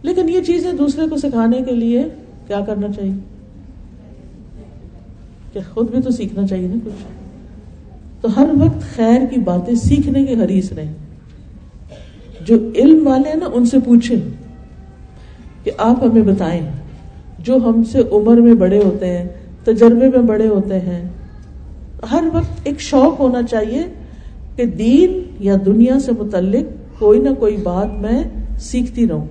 لیکن یہ چیزیں دوسرے کو سکھانے کے لیے کیا کرنا چاہیے؟ کہ خود بھی تو سیکھنا چاہیے نا کچھ؟ تو ہر وقت خیر کی باتیں سیکھنے کے حریث رہیں۔ جو علم والے ہیں نا، ان سے پوچھیں کہ آپ ہمیں بتائیں۔ جو ہم سے عمر میں بڑے ہوتے ہیں تجربے میں بڑے ہوتے ہیں۔ ہر وقت ایک شوق ہونا چاہیے کہ دین یا دنیا سے متعلق کوئی نہ کوئی بات میں سیکھتی رہوں۔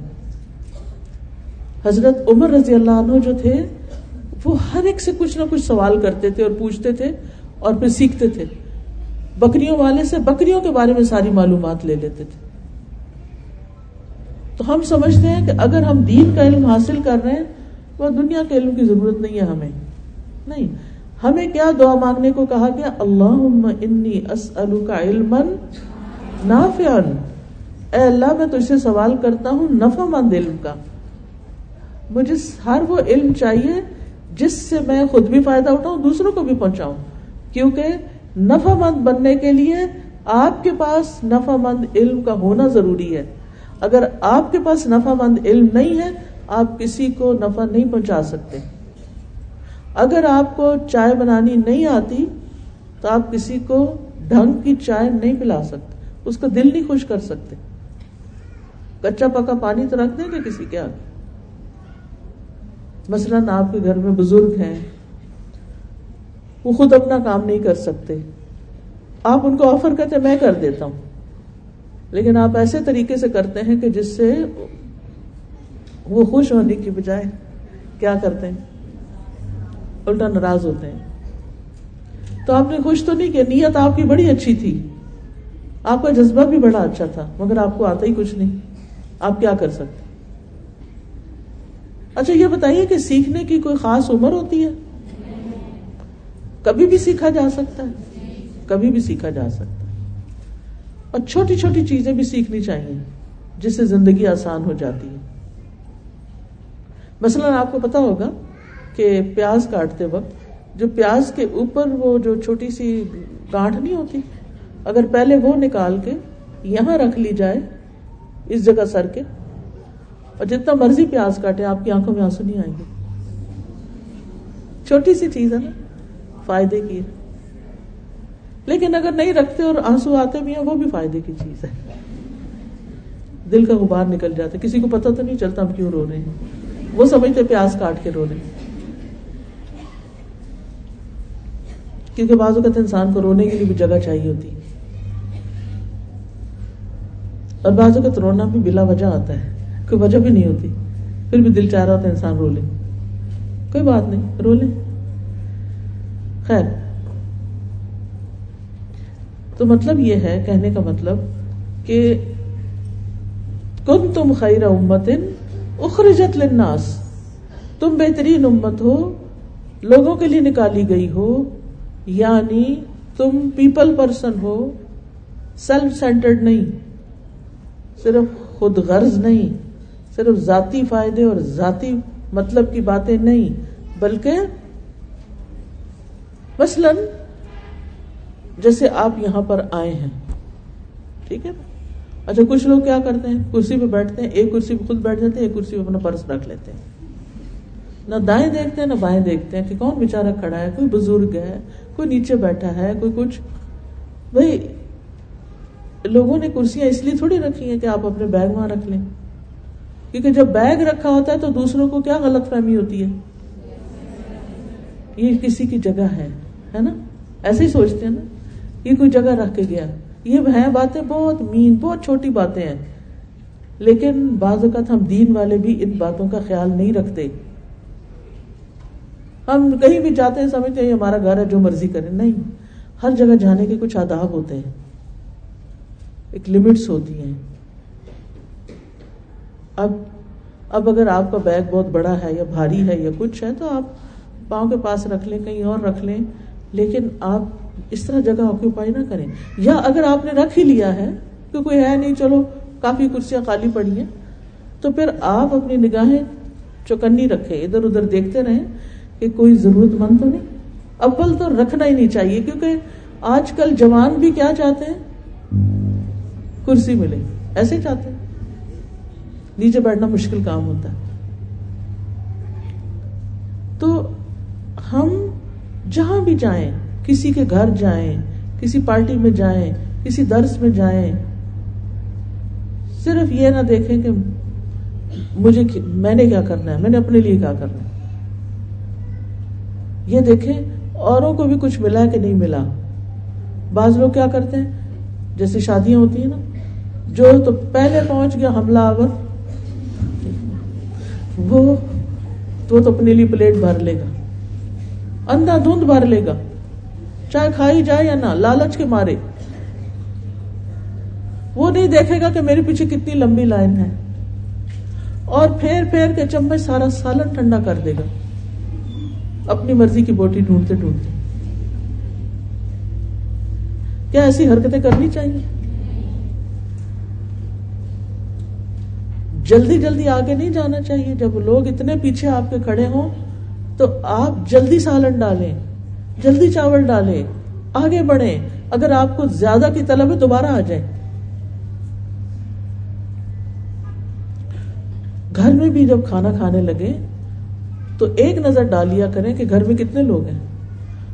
حضرت عمر رضی اللہ عنہ جو تھے، وہ ہر ایک سے کچھ نہ کچھ سوال کرتے تھے اور پوچھتے تھے اور پھر سیکھتے تھے۔ بکریوں والے سے بکریوں کے بارے میں ساری معلومات لے لیتے تھے۔ تو ہم سمجھتے ہیں کہ اگر ہم دین کا علم حاصل کر رہے ہیں وہ دنیا کے علم کی ضرورت نہیں ہے ہمیں۔ نہیں۔ ہمیں کیا دعا مانگنے کو کہا گیا؟ اللہ انی کا علم اے اللہ، میں تجھ سے سوال کرتا ہوں نفع مند علم کا۔ مجھے ہر وہ علم چاہیے جس سے میں خود بھی فائدہ اٹھاؤں، دوسروں کو بھی پہنچاؤں۔ کیونکہ نفع مند بننے کے لیے آپ کے پاس نفع مند علم کا ہونا ضروری ہے۔ اگر آپ کے پاس نفع مند علم نہیں ہے، آپ کسی کو نفع نہیں پہنچا سکتے۔ اگر آپ کو چائے بنانی نہیں آتی تو آپ کسی کو ڈھنگ کی چائے نہیں پلا سکتے، اس کا دل نہیں خوش کر سکتے۔ کچا پکا پانی تو رکھ دیں گے کسی کے آگے۔ مثلاً آپ کے گھر میں بزرگ ہیں، وہ خود اپنا کام نہیں کر سکتے۔ آپ ان کو آفر کرتے، میں کر دیتا ہوں۔ لیکن آپ ایسے طریقے سے کرتے ہیں کہ جس سے وہ خوش ہونے کی بجائے کیا کرتے ہیں؟ الٹا ناراض ہوتے ہیں۔ تو آپ نے خوش تو نہیں کیا، نیت آپ کی بڑی اچھی تھی۔ آپ کا جذبہ بھی بڑا اچھا تھا، مگر آپ کو آتا ہی کچھ نہیں۔ آپ کیا کر سکتے؟ اچھا یہ بتائیے کہ سیکھنے کی کوئی خاص عمر ہوتی ہے؟ کبھی بھی سیکھا جا سکتا ہے۔ کبھی بھی سیکھا جا سکتا ہے۔ اور چھوٹی چھوٹی چیزیں بھی سیکھنی چاہیے، جس سے زندگی آسان ہو جاتی ہے۔ مثلاً آپ کو پتا ہوگا کہ پیاز کاٹتے وقت، جو پیاز کے اوپر وہ جو چھوٹی سی گانٹ نہیں ہوتی، اگر پہلے وہ نکال کے یہاں رکھ لی جائے، اس جگہ سر کے، اور جتنا مرضی پیاز کاٹے، آپ کی آنکھوں میں آنسو نہیں آئیں گے۔ چھوٹی سی چیز ہے نا، فائدے کی۔ لیکن اگر نہیں رکھتے اور آنسو آتے بھی ہیں، وہ بھی فائدے کی چیز ہے۔ دل کا غبار نکل جاتا کسی کو پتا تو نہیں چلتا ہم کیوں رو رہے ہیں۔ وہ سمجھتے پیاز کاٹ کے رو رہے ہیں۔ کیونکہ بعض اوقات انسان کو رونے کے لیے بھی جگہ چاہیے ہوتی۔ اور بعض اوقات رونا بھی بلا وجہ آتا ہے، کوئی وجہ بھی نہیں ہوتی۔ پھر بھی دل چاہ رہا ہوتا انسان رو لے۔ کوئی بات نہیں، رو لے۔ خیر۔ تو مطلب یہ ہے، کہنے کا مطلب کہ کن تم خیر امت اخرجت للناس۔ تم بہترین امت ہو، لوگوں کے لیے نکالی گئی ہو۔ یعنی تم پیپل پرسن ہو سیلف سینٹرڈ نہیں، صرف خود غرض نہیں، صرف ذاتی فائدے اور ذاتی مطلب کی باتیں نہیں، بلکہ مثلا جیسے آپ یہاں پر آئے ہیں، ٹھیک ہے؟ اچھا کچھ لوگ کیا کرتے ہیں؟ کرسی پہ بیٹھتے ہیں، ایک کرسی پہ خود بیٹھ جاتے ہیں، ایک کرسی پہ اپنا پرس رکھ لیتے ہیں۔ نہ دائیں دیکھتے ہیں، نہ بائیں دیکھتے ہیں کہ کون بےچارا کھڑا ہے، کوئی بزرگ ہے کوئی نیچے بیٹھا ہے، کوئی کچھ۔ بھائی، لوگوں نے کرسیاں اس لیے تھوڑی رکھی ہیں کہ آپ اپنے بیگ وہاں رکھ لیں۔ کیونکہ جب بیگ رکھا ہوتا ہے تو دوسروں کو کیا غلط فہمی ہوتی ہے؟ یہ کسی کی جگہ ہے ہے نا؟ ایسے ہی سوچتے ہیں نا۔ یہ کوئی جگہ رکھ کے گیا۔ یہ ہیں باتیں بہت مین، بہت چھوٹی باتیں ہیں۔ لیکن بعض اوقات ہم دین والے بھی ان باتوں کا خیال نہیں رکھتے۔ ہم کہیں بھی جاتے ہیں، سمجھتے ہیں ہمارا گھر ہے، جو مرضی کرے نہیں، ہر جگہ جانے کے کچھ آداب ہوتے ہیں۔ ایک لمٹس ہوتی ہیں۔ اب اب اگر آپ کا بیگ بہت بڑا ہے یا بھاری ہے یا کچھ ہے، تو آپ پاؤں کے پاس رکھ لیں، کہیں اور رکھ لیں۔ لیکن آپ اس طرح جگہ آکوپائی نہ کریں۔ یا اگر آپ نے رکھ ہی لیا ہے کہ کوئی ہے نہیں، چلو، کافی کرسیاں خالی پڑی ہیں۔ تو پھر آپ اپنی نگاہیں چوکنی رکھے ادھر ادھر دیکھتے رہیں۔ کہ کوئی ضرورت مند تو نہیں؟ اول تو رکھنا ہی نہیں چاہیے، کیونکہ آج کل جوان بھی کیا چاہتے ہیں؟ کرسی ملے، ایسے چاہتے ہیں۔ نیچے بیٹھنا مشکل کام ہوتا ہے۔ تو ہم جہاں بھی جائیں، کسی کے گھر جائیں، کسی پارٹی میں جائیں، کسی درس میں جائیں، صرف یہ نہ دیکھیں کہ مجھے میں نے کیا کرنا ہے، میں نے اپنے لیے کیا کرنا ہے۔ یہ دیکھیں، اوروں کو بھی کچھ ملا کہ نہیں ملا۔ بعض لوگ کیا کرتے ہیں؟ جیسے شادیاں ہوتی ہیں نا، جو تو پہلے پہنچ گیا حملہ آور، وہ تو اپنے لیے پلیٹ بھر لے گا، اندھا دھند بھر لے گا، چاہے کھائی جائے یا نہ، لالچ کے مارے۔ وہ نہیں دیکھے گا کہ میرے پیچھے کتنی لمبی لائن ہے۔ اور پھیر پھیر کے چمچ سارا سالن ٹھنڈا کر دے گا۔ اپنی مرضی کی بوٹی ڈھونڈتے ڈھونڈتے۔ کیا ایسی حرکتیں کرنی چاہیے؟ جلدی جلدی آگے نہیں جانا چاہیے۔ جب لوگ اتنے پیچھے آپ کے کھڑے ہوں، تو آپ جلدی سالن ڈالیں، جلدی چاول ڈالیں، آگے بڑھیں۔ اگر آپ کو زیادہ کی طلب ہے، دوبارہ آ جائیں۔ گھر میں بھی جب کھانا کھانے لگے تو ایک نظر ڈالیا کریں کہ گھر میں کتنے لوگ ہیں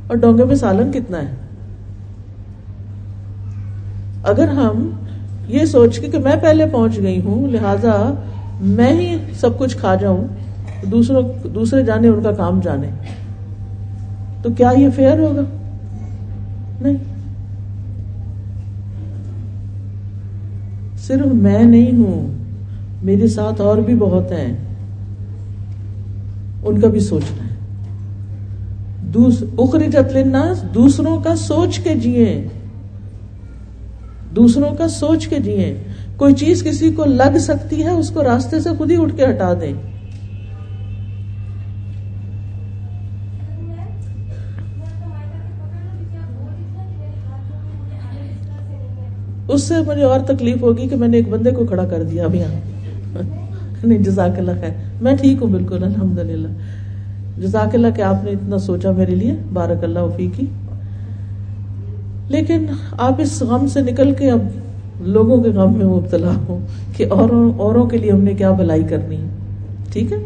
اور ڈونگے میں سالن کتنا ہے؟ اگر ہم یہ سوچ کے کہ میں پہلے پہنچ گئی ہوں، لہذا میں ہی سب کچھ کھا جاؤں، دوسروں دوسرے جانے ان کا کام جانے، تو کیا یہ فیئر ہوگا؟ نہیں۔ صرف میں نہیں ہوں، میرے ساتھ اور بھی بہت ہیں۔ ان کا بھی سوچنا ہے۔ اخرجت للناس، دوسروں کا سوچ کے جیے۔ دوسروں کا سوچ کے جیے۔ کوئی چیز کسی کو لگ سکتی ہے، اس کو راستے سے خود ہی اٹھ کے ہٹا دیں۔ اس سے مجھے اور تکلیف ہوگی کہ میں نے ایک بندے کو کھڑا کر دیا اب یہاں۔ نہیں، جزاک اللہ خیر۔ میں ٹھیک ہوں بالکل الحمد للہ جزاک اللہ کہ آپ نے اتنا سوچا میرے لیے، بارک اللہ وفی کی لیکن آپ اس غم سے نکل کے اب لوگوں کے غم میں مبتلا ہو کہ اوروں اوروں کے لیے ہم نے کیا بھلائی کرنی۔ ہے ٹھیک ہے؟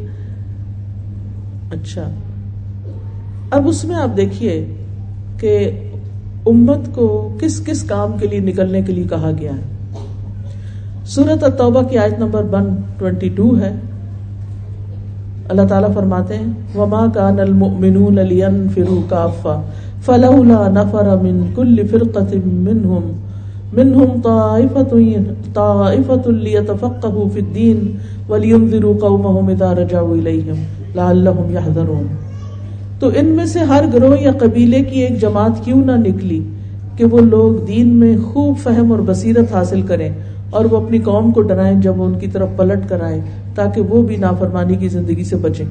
اچھا۔ اب اس میں آپ دیکھیے کہ امت کو کس کس کام کے لیے نکلنے کے لیے کہا گیا ہے۔ سورت التوبہ کی آیت نمبر ون ٹوینٹی ٹو ہے۔ اللہ تعالیٰ فرماتے ہیں، وما کان المؤمنون لینفروا کافا فلولا نفر من كل فرقة منهم منهم طائفة طائفة ليتفقهوا في الدين ولينذروا قومهم إذا رجعوا إليهم لعلهم يحذرون۔ تو ان میں سے ہر گروہ یا قبیلے کی ایک جماعت کیوں نہ نکلی کہ وہ لوگ دین میں خوب فہم اور بصیرت حاصل کریں۔ اور وہ اپنی قوم کو ڈرائیں جب وہ ان کی طرف پلٹ کر آئے تاکہ وہ بھی نافرمانی کی زندگی سے بچیں۔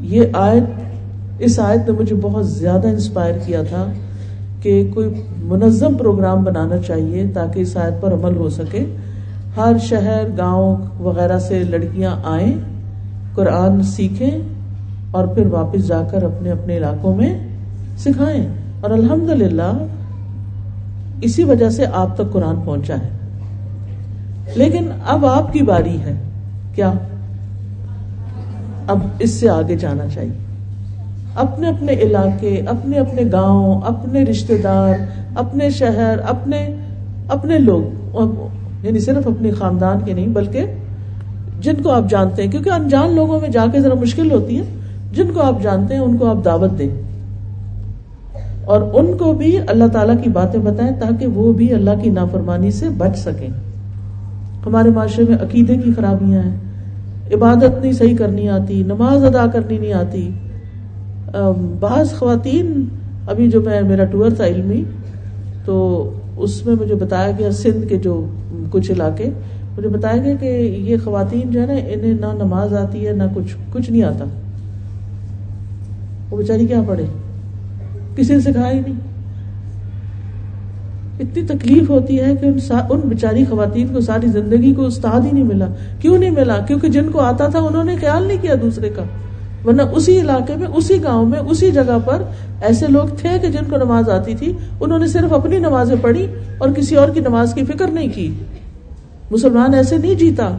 یہ آیت، اس آیت نے مجھے بہت زیادہ انسپائر کیا تھا کہ کوئی منظم پروگرام بنانا چاہیے تاکہ اس آیت پر عمل ہو سکے۔ ہر شہر، گاؤں وغیرہ سے لڑکیاں آئیں، قرآن سیکھیں اور پھر واپس جا کر اپنے اپنے علاقوں میں سکھائیں۔ اور الحمد للہ اسی وجہ سے آپ تک قرآن پہنچا ہے۔ لیکن اب آپ کی باری ہے۔ کیا؟ اب اس سے آگے جانا چاہیے۔ اپنے اپنے علاقے، اپنے اپنے گاؤں، اپنے رشتے دار، اپنے شہر، اپنے اپنے لوگ یعنی صرف اپنے خاندان کے نہیں، بلکہ جن کو آپ جانتے ہیں، کیونکہ انجان لوگوں میں جا کے ذرا مشکل ہوتی ہے۔ جن کو آپ جانتے ہیں، ان کو آپ دعوت دیں۔ اور ان کو بھی اللہ تعالیٰ کی باتیں بتائیں تاکہ وہ بھی اللہ کی نافرمانی سے بچ سکیں۔ ہمارے معاشرے میں عقیدے کی خرابیاں ہیں۔ عبادت نہیں صحیح کرنی آتی، نماز ادا کرنی نہیں آتی۔ بعض خواتین، ابھی جو میں، میرا ٹور تھا علمی، تو اس میں مجھے بتایا گیا، سندھ کے جو کچھ علاقے، مجھے بتایا گیا کہ یہ خواتین جو ہے نا، انہیں نہ نماز آتی ہے، نہ کچھ کچھ نہیں آتا۔ وہ بیچاری کیا پڑھے؟ کسی نے سکھایا ہی نہیں۔ اتنی تکلیف ہوتی ہے کہ ان ان بیچاری خواتین کو ساری زندگی کو استاد ہی نہیں ملا۔ کیوں نہیں ملا؟ کیونکہ جن کو آتا تھا انہوں نے خیال نہیں کیا دوسرے کا۔ ورنہ اسی علاقے میں، اسی گاؤں میں، اسی جگہ پر ایسے لوگ تھے کہ جن کو نماز آتی تھی۔ انہوں نے صرف اپنی نمازیں پڑھی اور کسی اور کی نماز کی فکر نہیں کی۔ مسلمان ایسے نہیں جیتا۔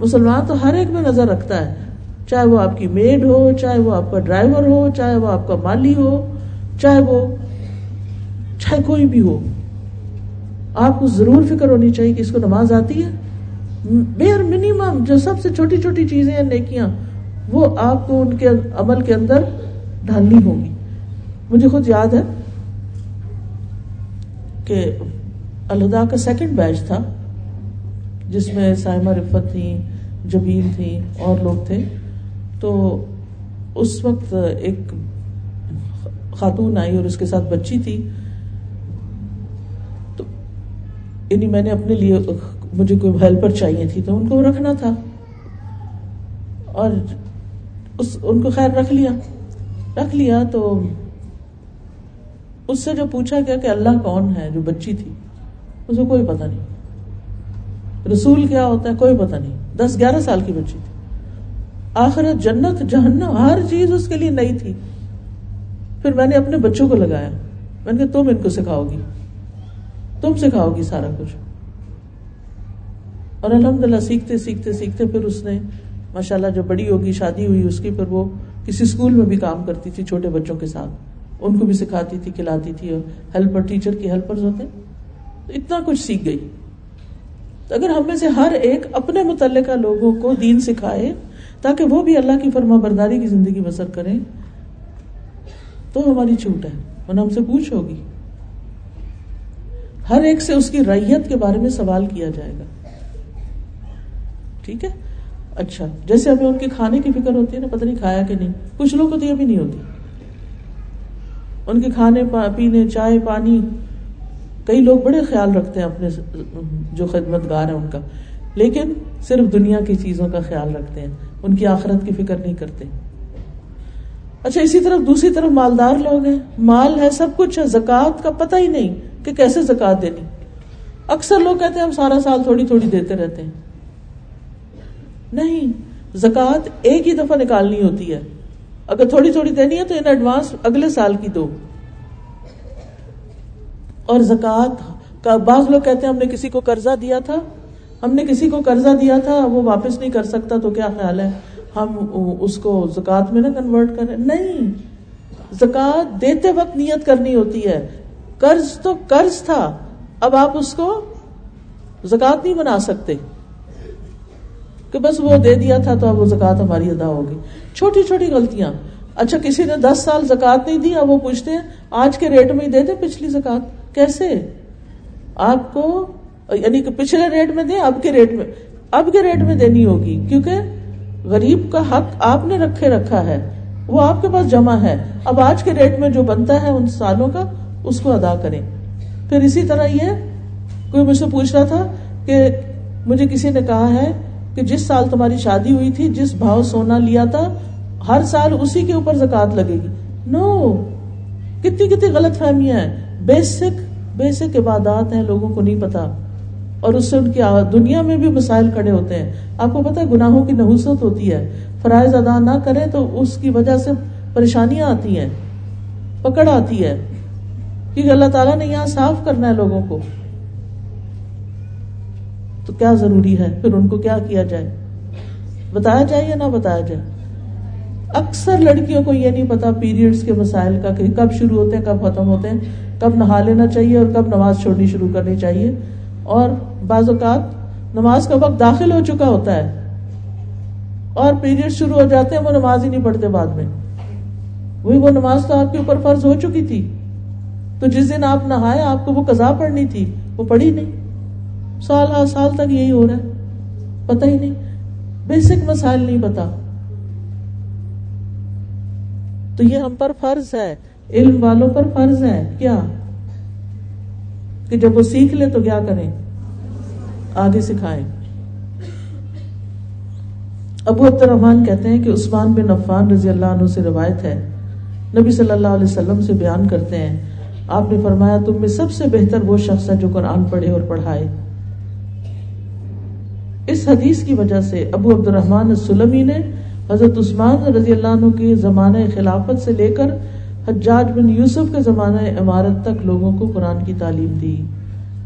مسلمان تو ہر ایک میں نظر رکھتا ہے۔ چاہے وہ آپ کی میڈ ہو، چاہے وہ آپ کا ڈرائیور ہو، چاہے وہ آپ کا مالی ہو، چاہے وہ چاہے کوئی بھی ہو، آپ کو ضرور فکر ہونی چاہیے کہ اس کو نماز آتی ہے۔ بیر منیمم جو سب سے چھوٹی چھوٹی چیزیں ہیں، نیکیاں، وہ آپ کو ان کے عمل کے اندر ڈھالنی ہوگی۔ مجھے خود یاد ہے کہ الدا کا سیکنڈ بیچ تھا، جس میں سائمہ رفت تھی جبیل تھی اور لوگ تھے۔ تو اس وقت ایک خاتون آئی اور اس کے ساتھ بچی تھی۔ تو یعنی میں نے اپنے لیے مجھے کوئی ہیلپر چاہیے تھی تو ان کو رکھنا تھا۔ اور اس ان کو خیر رکھ لیا۔ رکھ لیا تو اس سے جو پوچھا گیا کہ اللہ کون ہے جو بچی تھی اس کو کوئی پتا نہیں۔ رسول کیا ہوتا ہے، کوئی پتا نہیں۔ دس گیارہ سال کی بچی تھی۔ آخرت جنت، جہنم، ہر چیز اس کے لیے نئی تھی۔ پھر میں نے اپنے بچوں کو لگایا۔ میں نے کہا، تم ان کو سکھاؤ گی۔ تم سکھاؤ گی سارا کچھ۔ اور الحمد للہ سیکھتے سیکھتے سیکھتے پھر اس نے ماشاء اللہ جب بڑی ہوگی، شادی ہوئی اس کی، پھر وہ کسی اسکول میں بھی کام کرتی تھی چھوٹے بچوں کے ساتھ۔ ان کو بھی سکھاتی تھی، کھلاتی تھی اور ہیلپر، ٹیچر کی ہیلپر ہوتے۔ اتنا کچھ سیکھ گئی۔ تو اگر ہم میں سے ہر ایک اپنے متعلقہ لوگوں کو دین سکھائے تاکہ وہ بھی اللہ کی فرما برداری کی زندگی بسر کریں، تو ہماری چھوٹ ہے، ورنہ ہم سے پوچھ ہوگی۔ ہر ایک سے اس کی ریت کے بارے میں سوال کیا جائے گا۔ ٹھیک ہے؟ اچھا جیسے ہمیں ان کے کھانے کی فکر ہوتی ہے نا، پتہ نہیں کھایا کہ نہیں۔ کچھ لوگ کو تو یہ بھی نہیں ہوتی۔ ان کے کھانے پینے، چائے، پانی، کئی لوگ بڑے خیال رکھتے ہیں اپنے جو خدمت گار ہیں ان کا۔ لیکن صرف دنیا کی چیزوں کا خیال رکھتے ہیں، ان کی آخرت کی فکر نہیں کرتے۔ اچھا اسی طرف دوسری طرف مالدار لوگ ہیں۔ مال ہے سب کچھ ہے زکات کا پتہ ہی نہیں کہ کیسے زکات دینی۔ اکثر لوگ کہتے ہیں ہم سارا سال تھوڑی تھوڑی دیتے رہتے ہیں۔ نہیں زکات ایک ہی دفعہ نکالنی ہوتی ہے۔ اگر تھوڑی تھوڑی دینی ہے تو ان ایڈوانس اگلے سال کی دو۔ اور زکات کا، بعض لوگ کہتے ہیں ہم نے کسی کو قرضہ دیا تھا ہم نے کسی کو قرضہ دیا تھا، وہ واپس نہیں کر سکتا، تو کیا خیال ہے؟ ہم اس کو زکات میں نہ کنورٹ کریں۔ نہیں زکات دیتے وقت نیت کرنی ہوتی ہے۔ قرض تو قرض تھا، اب آپ اس کو زکات نہیں بنا سکتے۔ کہ بس وہ دے دیا تھا تو اب وہ زکات ہماری ادا ہوگی۔ چھوٹی چھوٹی غلطیاں۔ اچھا کسی نے دس سال زکات نہیں دی، اب وہ پوچھتے ہیں، آج کے ریٹ میں ہی دے دیں پچھلی زکات کیسے؟ آپ کو یعنی کہ پچھلے ریٹ میں دیں، اب کے ریٹ میں، اب کے ریٹ میں دینی ہوگی۔ کیونکہ غریب کا حق آپ نے رکھے رکھا ہے، وہ آپ کے پاس جمع ہے۔ اب آج کے ریٹ میں جو بنتا ہے ان سالوں کا، اس کو ادا کریں۔ پھر اسی طرح یہ، کوئی مجھ سے پوچھ رہا تھا کہ مجھے کسی نے کہا ہے کہ جس سال تمہاری شادی ہوئی تھی، جس بھاؤ سونا لیا تھا، ہر سال اسی کے اوپر زکات لگے گی۔ نو، کتنی کتنی غلط فہمیاں ہیں۔ بیسک بیسک عبادات ہیں، لوگوں کو نہیں پتا۔ اور اس سے ان کی دنیا میں بھی مسائل کھڑے ہوتے ہیں۔ آپ کو پتا گناہوں کی نحوست ہوتی ہے۔ فرائض ادا نہ کریں تو اس کی وجہ سے پریشانیاں آتی ہیں، پکڑ آتی ہے۔ کیونکہ اللہ تعالیٰ نے یہاں صاف کرنا ہے لوگوں کو۔ تو کیا ضروری ہے؟ پھر ان کو کیا کیا جائے؟ بتایا جائے یا نہ بتایا جائے؟ اکثر لڑکیوں کو یہ نہیں پتا پیریڈس کے مسائل کا کہ کب شروع ہوتے ہیں، کب ختم ہوتے ہیں، کب نہا لینا چاہیے اور کب نماز چھوڑنی شروع کرنی چاہیے۔ اور بعض اوقات نماز کا وقت داخل ہو چکا ہوتا ہے اور پیریڈ شروع ہو جاتے ہیں، وہ نماز ہی نہیں پڑھتے بعد میں۔ وہی وہ نماز تو آپ کے اوپر فرض ہو چکی تھی۔ تو جس دن آپ نہائے، آپ کو وہ قضا پڑھنی تھی، وہ پڑھی نہیں۔ سال ہر سال تک یہی ہو رہا ہے۔ پتہ ہی نہیں۔ بیسک مسائل نہیں پتا۔ تو یہ ہم پر فرض ہے۔ علم والوں پر فرض ہے۔ کیا؟ کہ جب وہ سیکھ لے تو کیا کریں؟ آگے سکھائیں۔ ابو عبد الرحمان کہتے ہیں کہ عثمان بن عفان رضی اللہ عنہ سے روایت ہے۔ نبی صلی اللہ علیہ وسلم سے بیان کرتے ہیں۔ آپ نے فرمایا، تم میں سب سے بہتر وہ شخص ہے جو قرآن پڑھے اور پڑھائے۔ اس حدیث کی وجہ سے ابو عبد الرحمان سلمی نے حضرت عثمان رضی اللہ عنہ کے زمانۂ خلافت سے لے کر حجاج بن یوسف کے زمانہ عمارت تک لوگوں کو قرآن کی تعلیم دی۔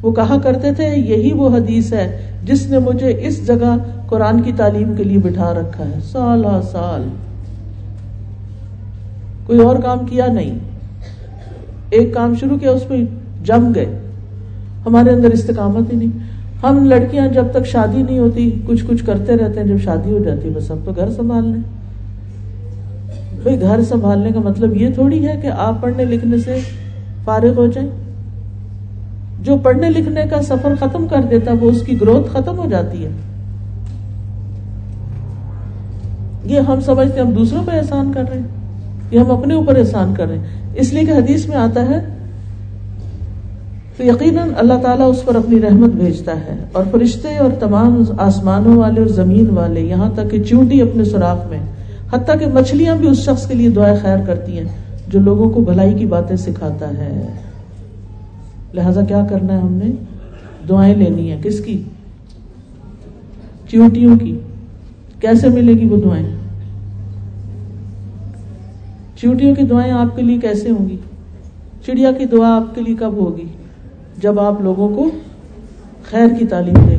وہ کہا کرتے تھے، یہی وہ حدیث ہے جس نے مجھے اس جگہ قرآن کی تعلیم کے لیے بٹھا رکھا ہے۔ سال سال۔ کوئی اور کام کیا؟ نہیں۔ ایک کام شروع کیا، اس میں جم گئے۔ ہمارے اندر استقامت ہی نہیں۔ ہم لڑکیاں جب تک شادی نہیں ہوتی، کچھ کچھ کرتے رہتے ہیں، جب شادی ہو جاتی بس اب تو گھر سنبھال لیں۔ بھائی گھر سنبھالنے کا مطلب یہ تھوڑی ہے کہ آپ پڑھنے لکھنے سے فارغ ہو جائیں۔ جو پڑھنے لکھنے کا سفر ختم کر دیتا وہ اس کی گروتھ ختم ہو جاتی ہے۔ یہ ہم سمجھتے ہم دوسروں پہ احسان کر رہے ہیں۔ یہ ہم اپنے اوپر احسان کر رہے ہیں۔ اس لیے کہ حدیث میں آتا ہے تو یقیناً اللہ تعالیٰ اس پر اپنی رحمت بھیجتا ہے اور فرشتے اور تمام آسمانوں والے اور زمین والے یہاں تک کہ چونٹی اپنے سوراخ میں۔ حتیٰ کہ مچھلیاں بھی اس شخص کے لیے دعائیں خیر کرتی ہیں جو لوگوں کو بھلائی کی باتیں سکھاتا ہے۔ لہذا کیا کرنا ہے ہم نے؟ دعائیں لینی ہے کس کی؟ چیوٹیوں کی۔ کیسے ملے گی وہ دعائیں؟ چیوٹیوں کی دعائیں آپ کے لیے کیسے ہوں گی؟ چڑیا کی دعا آپ کے لیے کب ہوگی؟ جب آپ لوگوں کو خیر کی تعلیم دیں